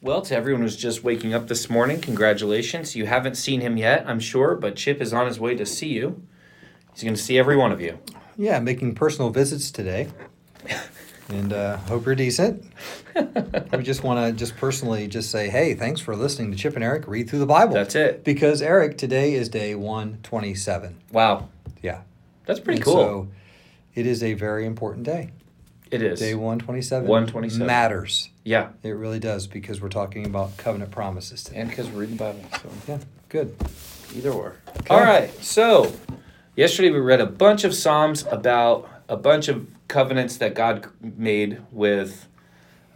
Well, to everyone who's just waking up this morning, congratulations. You haven't seen him yet, I'm sure, but Chip is on his way to see you. He's going to see every one of you. Yeah, making personal visits today. and uh, hope you're decent. we just want to just personally just say, hey, thanks for listening to Chip and Eric read through the Bible. That's it. Because Eric, today is day 127. Wow. Yeah. That's pretty And cool. So it is a very important day. it is. Day 127. 127. Matters. Yeah. It really does because we're talking about covenant promises today. And because we're reading the Bible. So Yeah, good. either or. All right. So yesterday we read a bunch of Psalms about a bunch of covenants that God made with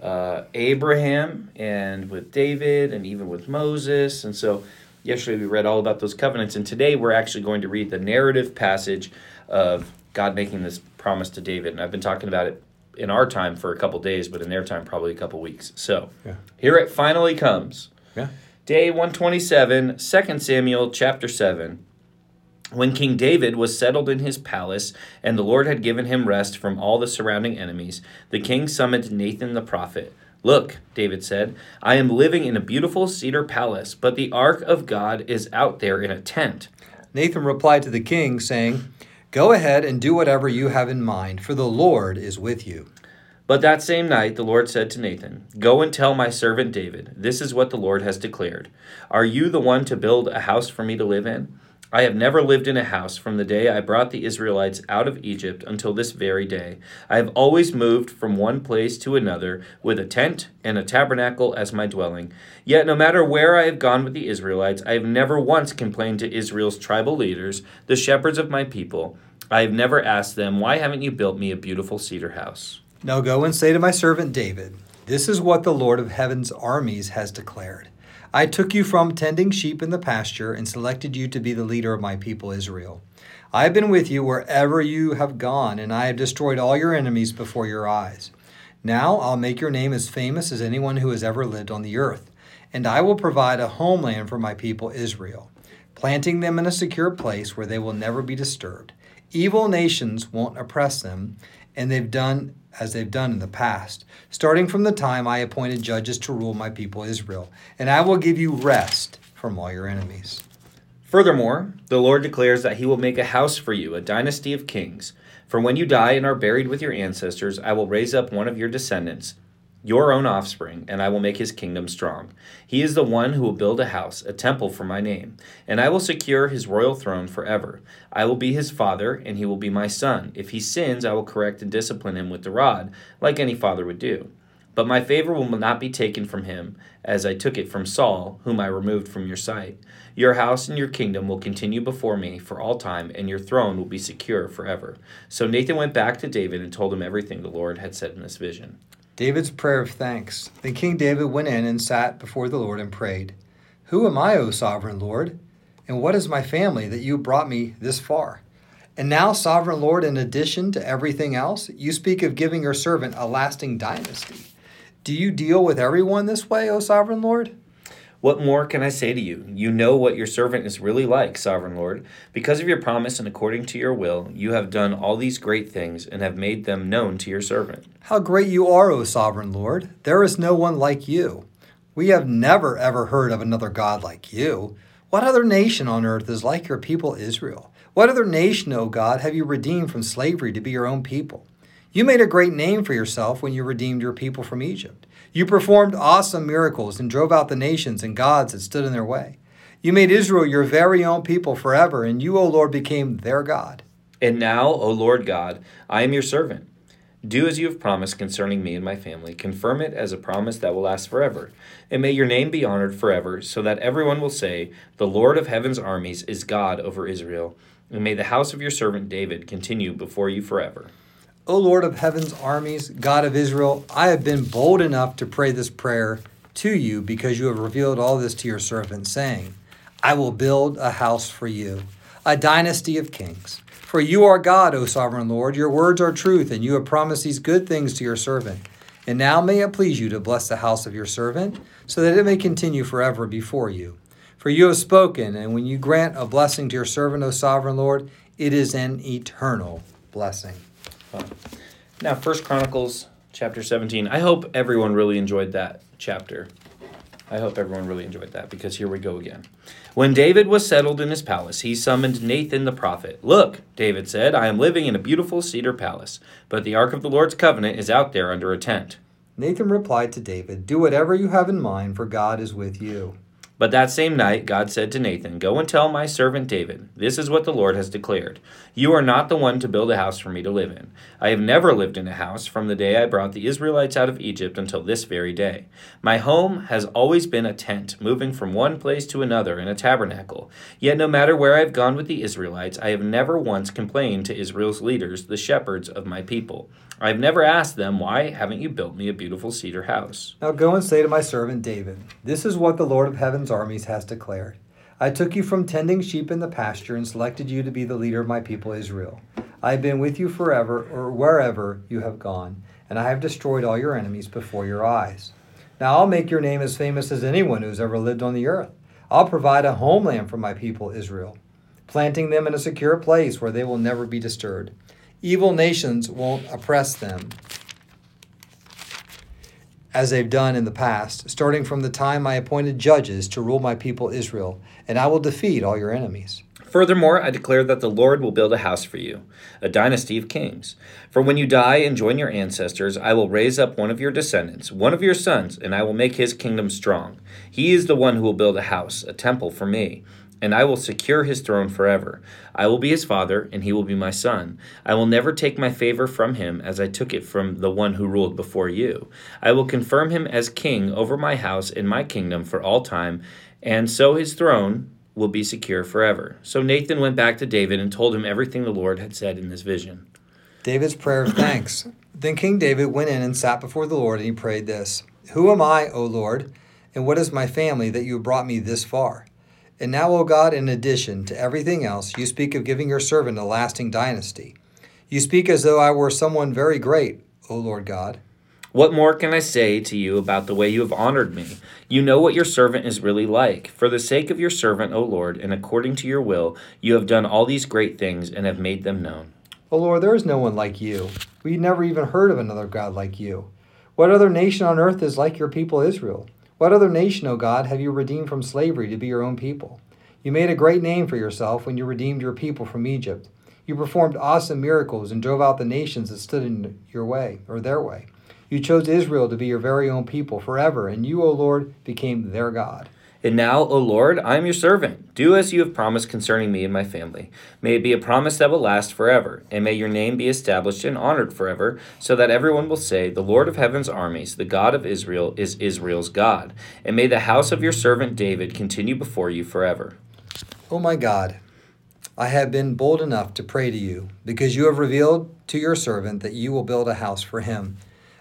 uh, Abraham and with David and even with Moses. And so yesterday we read all about those covenants. And today we're actually going to read the narrative passage of God making this promise to David. And I've been talking about it in our time for a couple days, but in their time, probably a couple weeks. So Yeah. here it finally comes. Yeah. Day 127, 2 Samuel chapter 7. When King David was settled in his palace, and the Lord had given him rest from all the surrounding enemies, the king summoned Nathan the prophet. Look, David said, I am living in a beautiful cedar palace, but the ark of God is out there in a tent. Nathan replied to the king, saying, Go ahead and do whatever you have in mind, for the Lord is with you. But that same night the Lord said to Nathan, Go and tell my servant David, This is what the Lord has declared. Are you the one to build a house for me to live in? I have never lived in a house from the day I brought the Israelites out of Egypt until this very day. I have always moved from one place to another with a tent and a tabernacle as my dwelling. Yet no matter where I have gone with the Israelites, I have never once complained to Israel's tribal leaders, the shepherds of my people. I have never asked them, Why haven't you built me a beautiful cedar house? Now go and say to my servant David, This is what the Lord of heaven's armies has declared. I took you from tending sheep in the pasture and selected you to be the leader of my people Israel. I have been with you wherever you have gone, and I have destroyed all your enemies before your eyes. Now I'll make your name as famous as anyone who has ever lived on the earth, and I will provide a homeland for my people Israel, planting them in a secure place where they will never be disturbed. Evil nations won't oppress them, and they've done as they've done in the past, starting from the time I appointed judges to rule my people Israel, and I will give you rest from all your enemies. Furthermore, the Lord declares that he will make a house for you, a dynasty of kings. For when you die and are buried with your ancestors, I will raise up one of your descendants, your own offspring, and I will make his kingdom strong. He is the one who will build a house, a temple for my name, and I will secure his royal throne forever. I will be his father, and he will be my son. If he sins, I will correct and discipline him with the rod, like any father would do. But my favor will not be taken from him, as I took it from Saul, whom I removed from your sight. Your house and your kingdom will continue before me for all time, and your throne will be secure forever. So Nathan went back to David and told him everything the Lord had said in this vision. David's prayer of thanks. Then King David went in and sat before the Lord and prayed, Who am I, O sovereign Lord? And what is my family that you brought me this far? And now, sovereign Lord, in addition to everything else, you speak of giving your servant a lasting dynasty. Do you deal with everyone this way, O sovereign Lord? What more can I say to you? You know what your servant is really like, sovereign Lord. Because of your promise and according to your will, you have done all these great things and have made them known to your servant. How great you are, O sovereign Lord! There is no one like you. We have never ever heard of another God like you. What other nation on earth is like your people Israel? What other nation, O God, have you redeemed from slavery to be your own people? You made a great name for yourself when you redeemed your people from Egypt. You performed awesome miracles and drove out the nations and gods that stood in their way. You made Israel your very own people forever, and you, O Lord, became their God. And now, O Lord God, I am your servant. Do as you have promised concerning me and my family. Confirm it as a promise that will last forever. And may your name be honored forever, so that everyone will say, The Lord of heaven's armies is God over Israel. And may the house of your servant David continue before you forever. O Lord of heaven's armies, God of Israel, I have been bold enough to pray this prayer to you because you have revealed all this to your servant, saying, I will build a house for you, a dynasty of kings. For you are God, O sovereign Lord. Your words are truth, and you have promised these good things to your servant. And now may it please you to bless the house of your servant, so that it may continue forever before you. For you have spoken, and when you grant a blessing to your servant, O sovereign Lord, it is an eternal blessing. Now, First Chronicles chapter 17. I hope everyone really enjoyed that chapter. I hope everyone really enjoyed that because here we go again. When David was settled in his palace, he summoned Nathan the prophet. Look, David said, I am living in a beautiful cedar palace, but the ark of the Lord's covenant is out there under a tent. Nathan replied to David, Do whatever you have in mind, for God is with you. But that same night, God said to Nathan, Go and tell my servant David, This is what the Lord has declared. You are not the one to build a house for me to live in. I have never lived in a house from the day I brought the Israelites out of Egypt until this very day. My home has always been a tent, moving from one place to another in a tabernacle. Yet no matter where I have gone with the Israelites, I have never once complained to Israel's leaders, the shepherds of my people. I have never asked them, Why haven't you built me a beautiful cedar house? Now go and say to my servant David, This is what the Lord of heaven's armies has declared. I took you from tending sheep in the pasture and selected you to be the leader of my people Israel. I have been with you forever, or wherever you have gone, and I have destroyed all your enemies before your eyes. Now I'll make your name as famous as anyone who's ever lived on the earth. I'll provide a homeland for my people Israel, planting them in a secure place where they will never be disturbed. Evil nations won't oppress them as they've done in the past, starting from the time I appointed judges to rule my people Israel, and I will defeat all your enemies. Furthermore, I declare that the Lord will build a house for you, a dynasty of kings. For when you die and join your ancestors, I will raise up one of your descendants, one of your sons, and I will make his kingdom strong. He is the one who will build a house, a temple for me and I will secure his throne forever. I will be his father, and he will be my son. I will never take my favor from him as I took it from the one who ruled before you. I will confirm him as king over my house and my kingdom for all time, and so his throne will be secure forever. So Nathan went back to David and told him everything the Lord had said in this vision. David's prayer of thanks. then King David went in and sat before the Lord, and he prayed this Who am I, O Lord, and what is my family that you have brought me this far? And now, O God, in addition to everything else, you speak of giving your servant a lasting dynasty. You speak as though I were someone very great, O Lord God. What more can I say to you about the way you have honored me? You know what your servant is really like. For the sake of your servant, O Lord, and according to your will, you have done all these great things and have made them known. O Lord, there is no one like you. We never even heard of another God like you. What other nation on earth is like your people Israel? What other nation, O God, have you redeemed from slavery to be your own people? You made a great name for yourself when you redeemed your people from Egypt. You performed awesome miracles and drove out the nations that stood in your way, or their way. You chose Israel to be your very own people forever, and you, O Lord, became their God. And now, O Lord, I am your servant. Do as you have promised concerning me and my family. May it be a promise that will last forever, and may your name be established and honored forever, so that everyone will say, The Lord of heaven's armies, the God of Israel, is Israel's God. And may the house of your servant David continue before you forever. O my God, I have been bold enough to pray to you, because you have revealed to your servant that you will build a house for him,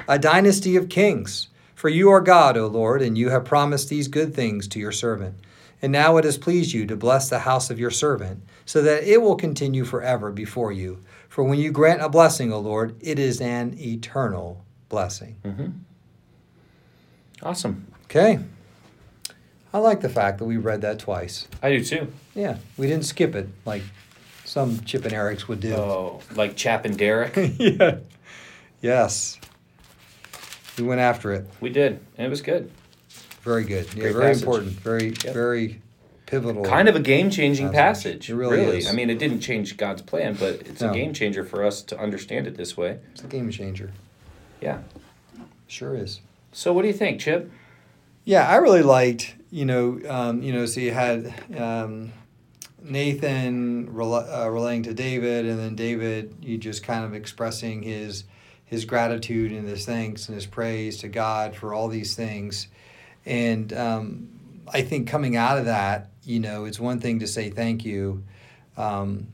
a dynasty of kings for you are God, O Lord, and you have promised these good things to your servant. And now it has pleased you to bless the house of your servant, so that it will continue forever before you. For when you grant a blessing, O Lord, it is an eternal blessing. Mm-hmm. Awesome. Okay. I like the fact that we read that twice. I do too. Yeah, we didn't skip it like some Chip and Eric's would do. Oh, like Chap and Derek? yeah. Yes. We went after it. We did, and it was good. Very good. Yeah, Great very passage. important. Very, yep. very pivotal. Kind of a game changing passage. passage. It really, really. Is. I mean, it didn't change God's plan, but it's no. a game changer for us to understand it this way. It's a game changer. Yeah. Sure is. So, what do you think, Chip? Yeah, I really liked. You know, um, you know. So you had um, Nathan rel- uh, relaying to David, and then David, you just kind of expressing his his gratitude and his thanks and his praise to God for all these things. And um, I think coming out of that, you know, it's one thing to say thank you um,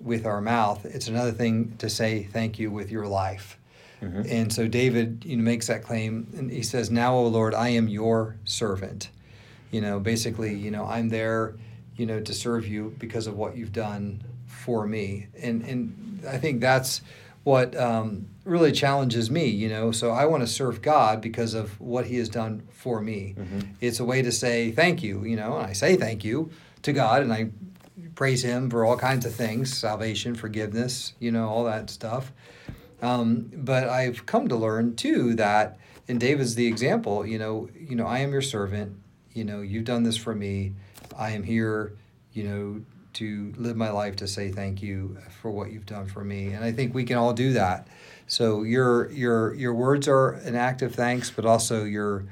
with our mouth. It's another thing to say thank you with your life. Mm-hmm. And so David, you know, makes that claim, and he says, "Now, O Lord, I am your servant." You know, basically, you know, I'm there, you know, to serve you because of what you've done for me. And and I think that's what um, really challenges me, you know. So I want to serve God because of what He has done for me. Mm-hmm. It's a way to say thank you, you know, and I say thank you to God and I praise Him for all kinds of things salvation, forgiveness, you know, all that stuff. Um, but I've come to learn too that, and David's the example, you know, you know, I am your servant. you know, you've done this for me. I am here, you know, to live my life to say thank you for what you've done for me. And I think we can all do that. So your your your words are an act of thanks, but also your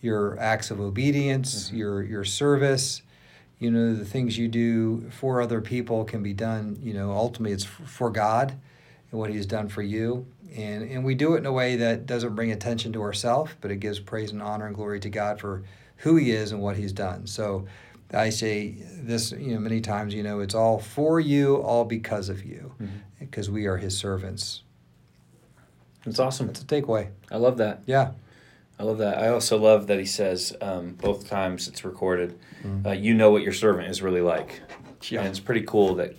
your acts of obedience, mm-hmm. your your service, you know, the things you do for other people can be done, you know, ultimately it's for God and what he's done for you. And and we do it in a way that doesn't bring attention to ourselves, but it gives praise and honor and glory to God for who he is and what he's done. So I say this, you know, many times, you know, it's all for you, all because of you, mm-hmm. because we are his servants. It's awesome. It's a takeaway. I love that. Yeah. I love that. I also love that he says um, both times it's recorded, mm-hmm. uh, you know what your servant is really like. Yeah. And it's pretty cool that,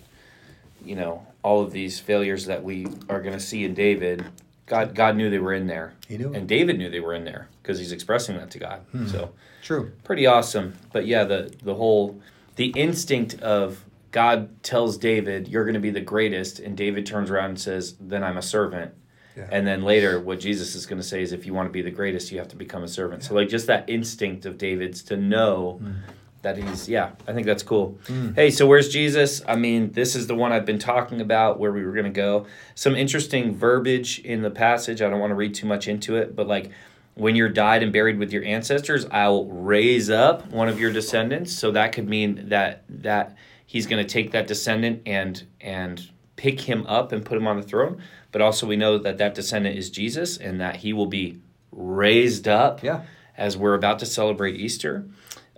you know, all of these failures that we are going to see in David, God God knew they were in there. He knew. And David knew they were in there because he's expressing that to God. Hmm. So true. Pretty awesome. But yeah, the the whole the instinct of God tells David, "You're going to be the greatest," and David turns around and says, "Then I'm a servant." Yeah. And then later, what Jesus is going to say is, if you want to be the greatest, you have to become a servant. Yeah. So, like, just that instinct of David's to know mm. That he's, yeah, I think that's cool. Mm. Hey, so where's Jesus? I mean, this is the one I've been talking about where we were going to go. Some interesting verbiage in the passage. I don't want to read too much into it, but like, when you're died and buried with your ancestors, I'll raise up one of your descendants. So that could mean that that he's going to take that descendant and and pick him up and put him on the throne but also we know that that descendant is Jesus and that he will be raised up yeah. as we're about to celebrate Easter.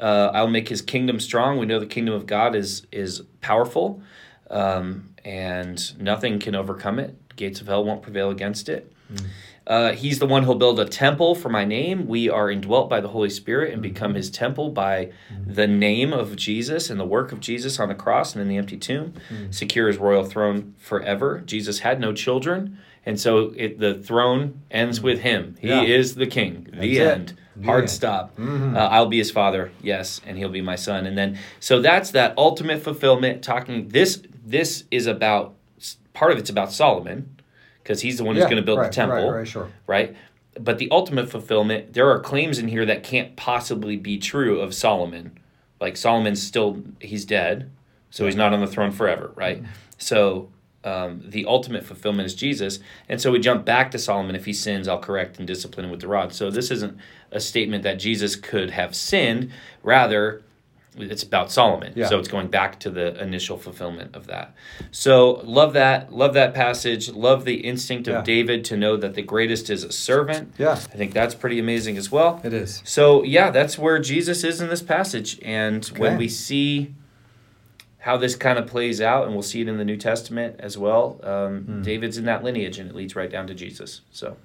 Uh, I'll make his kingdom strong. We know the kingdom of God is is powerful, um, and nothing can overcome it. Gates of hell won't prevail against it. Mm. Uh, he's the one who'll build a temple for my name. We are indwelt by the Holy Spirit and become his temple by the name of Jesus and the work of Jesus on the cross and in the empty tomb. Mm. Secure his royal throne forever. Jesus had no children, and so it, the throne ends with him. He yeah. is the king. That's the it. end. The Hard end. stop. Mm-hmm. Uh, I'll be his father, yes, and he'll be my son. And then, so that's that ultimate fulfillment. Talking this, this is about part of it's about Solomon because he's the one who's going to build right, the temple. Right, right, sure. Right? But the ultimate fulfillment, there are claims in here that can't possibly be true of Solomon. Like Solomon's still, he's dead, so he's not on the throne forever, right? Mm-hmm. So um, the ultimate fulfillment is Jesus. And so we jump back to Solomon if he sins, I'll correct and discipline him with the rod. So this isn't a statement that Jesus could have sinned. Rather, it's about Solomon. Yeah. So it's going back to the initial fulfillment of that. So love that. Love that passage. Love the instinct of yeah. David to know that the greatest is a servant. Yeah. I think that's pretty amazing as well. It is. So yeah, that's where Jesus is in this passage. And okay. when we see how this kind of plays out, and we'll see it in the New Testament as well, um, hmm. David's in that lineage and it leads right down to Jesus. So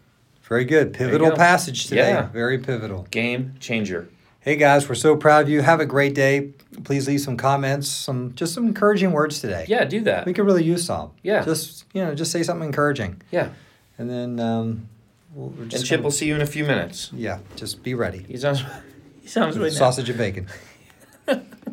very good. Pivotal passage today. Yeah. Very pivotal. Game changer. Hey guys, we're so proud of you. Have a great day. Please leave some comments, some just some encouraging words today. Yeah, do that. We could really use some. Yeah. Just you know, just say something encouraging. Yeah. And then um, we'll, and Chip gonna, will see you in a few minutes. Yeah, just be ready. He sounds. He sounds really sausage and bacon.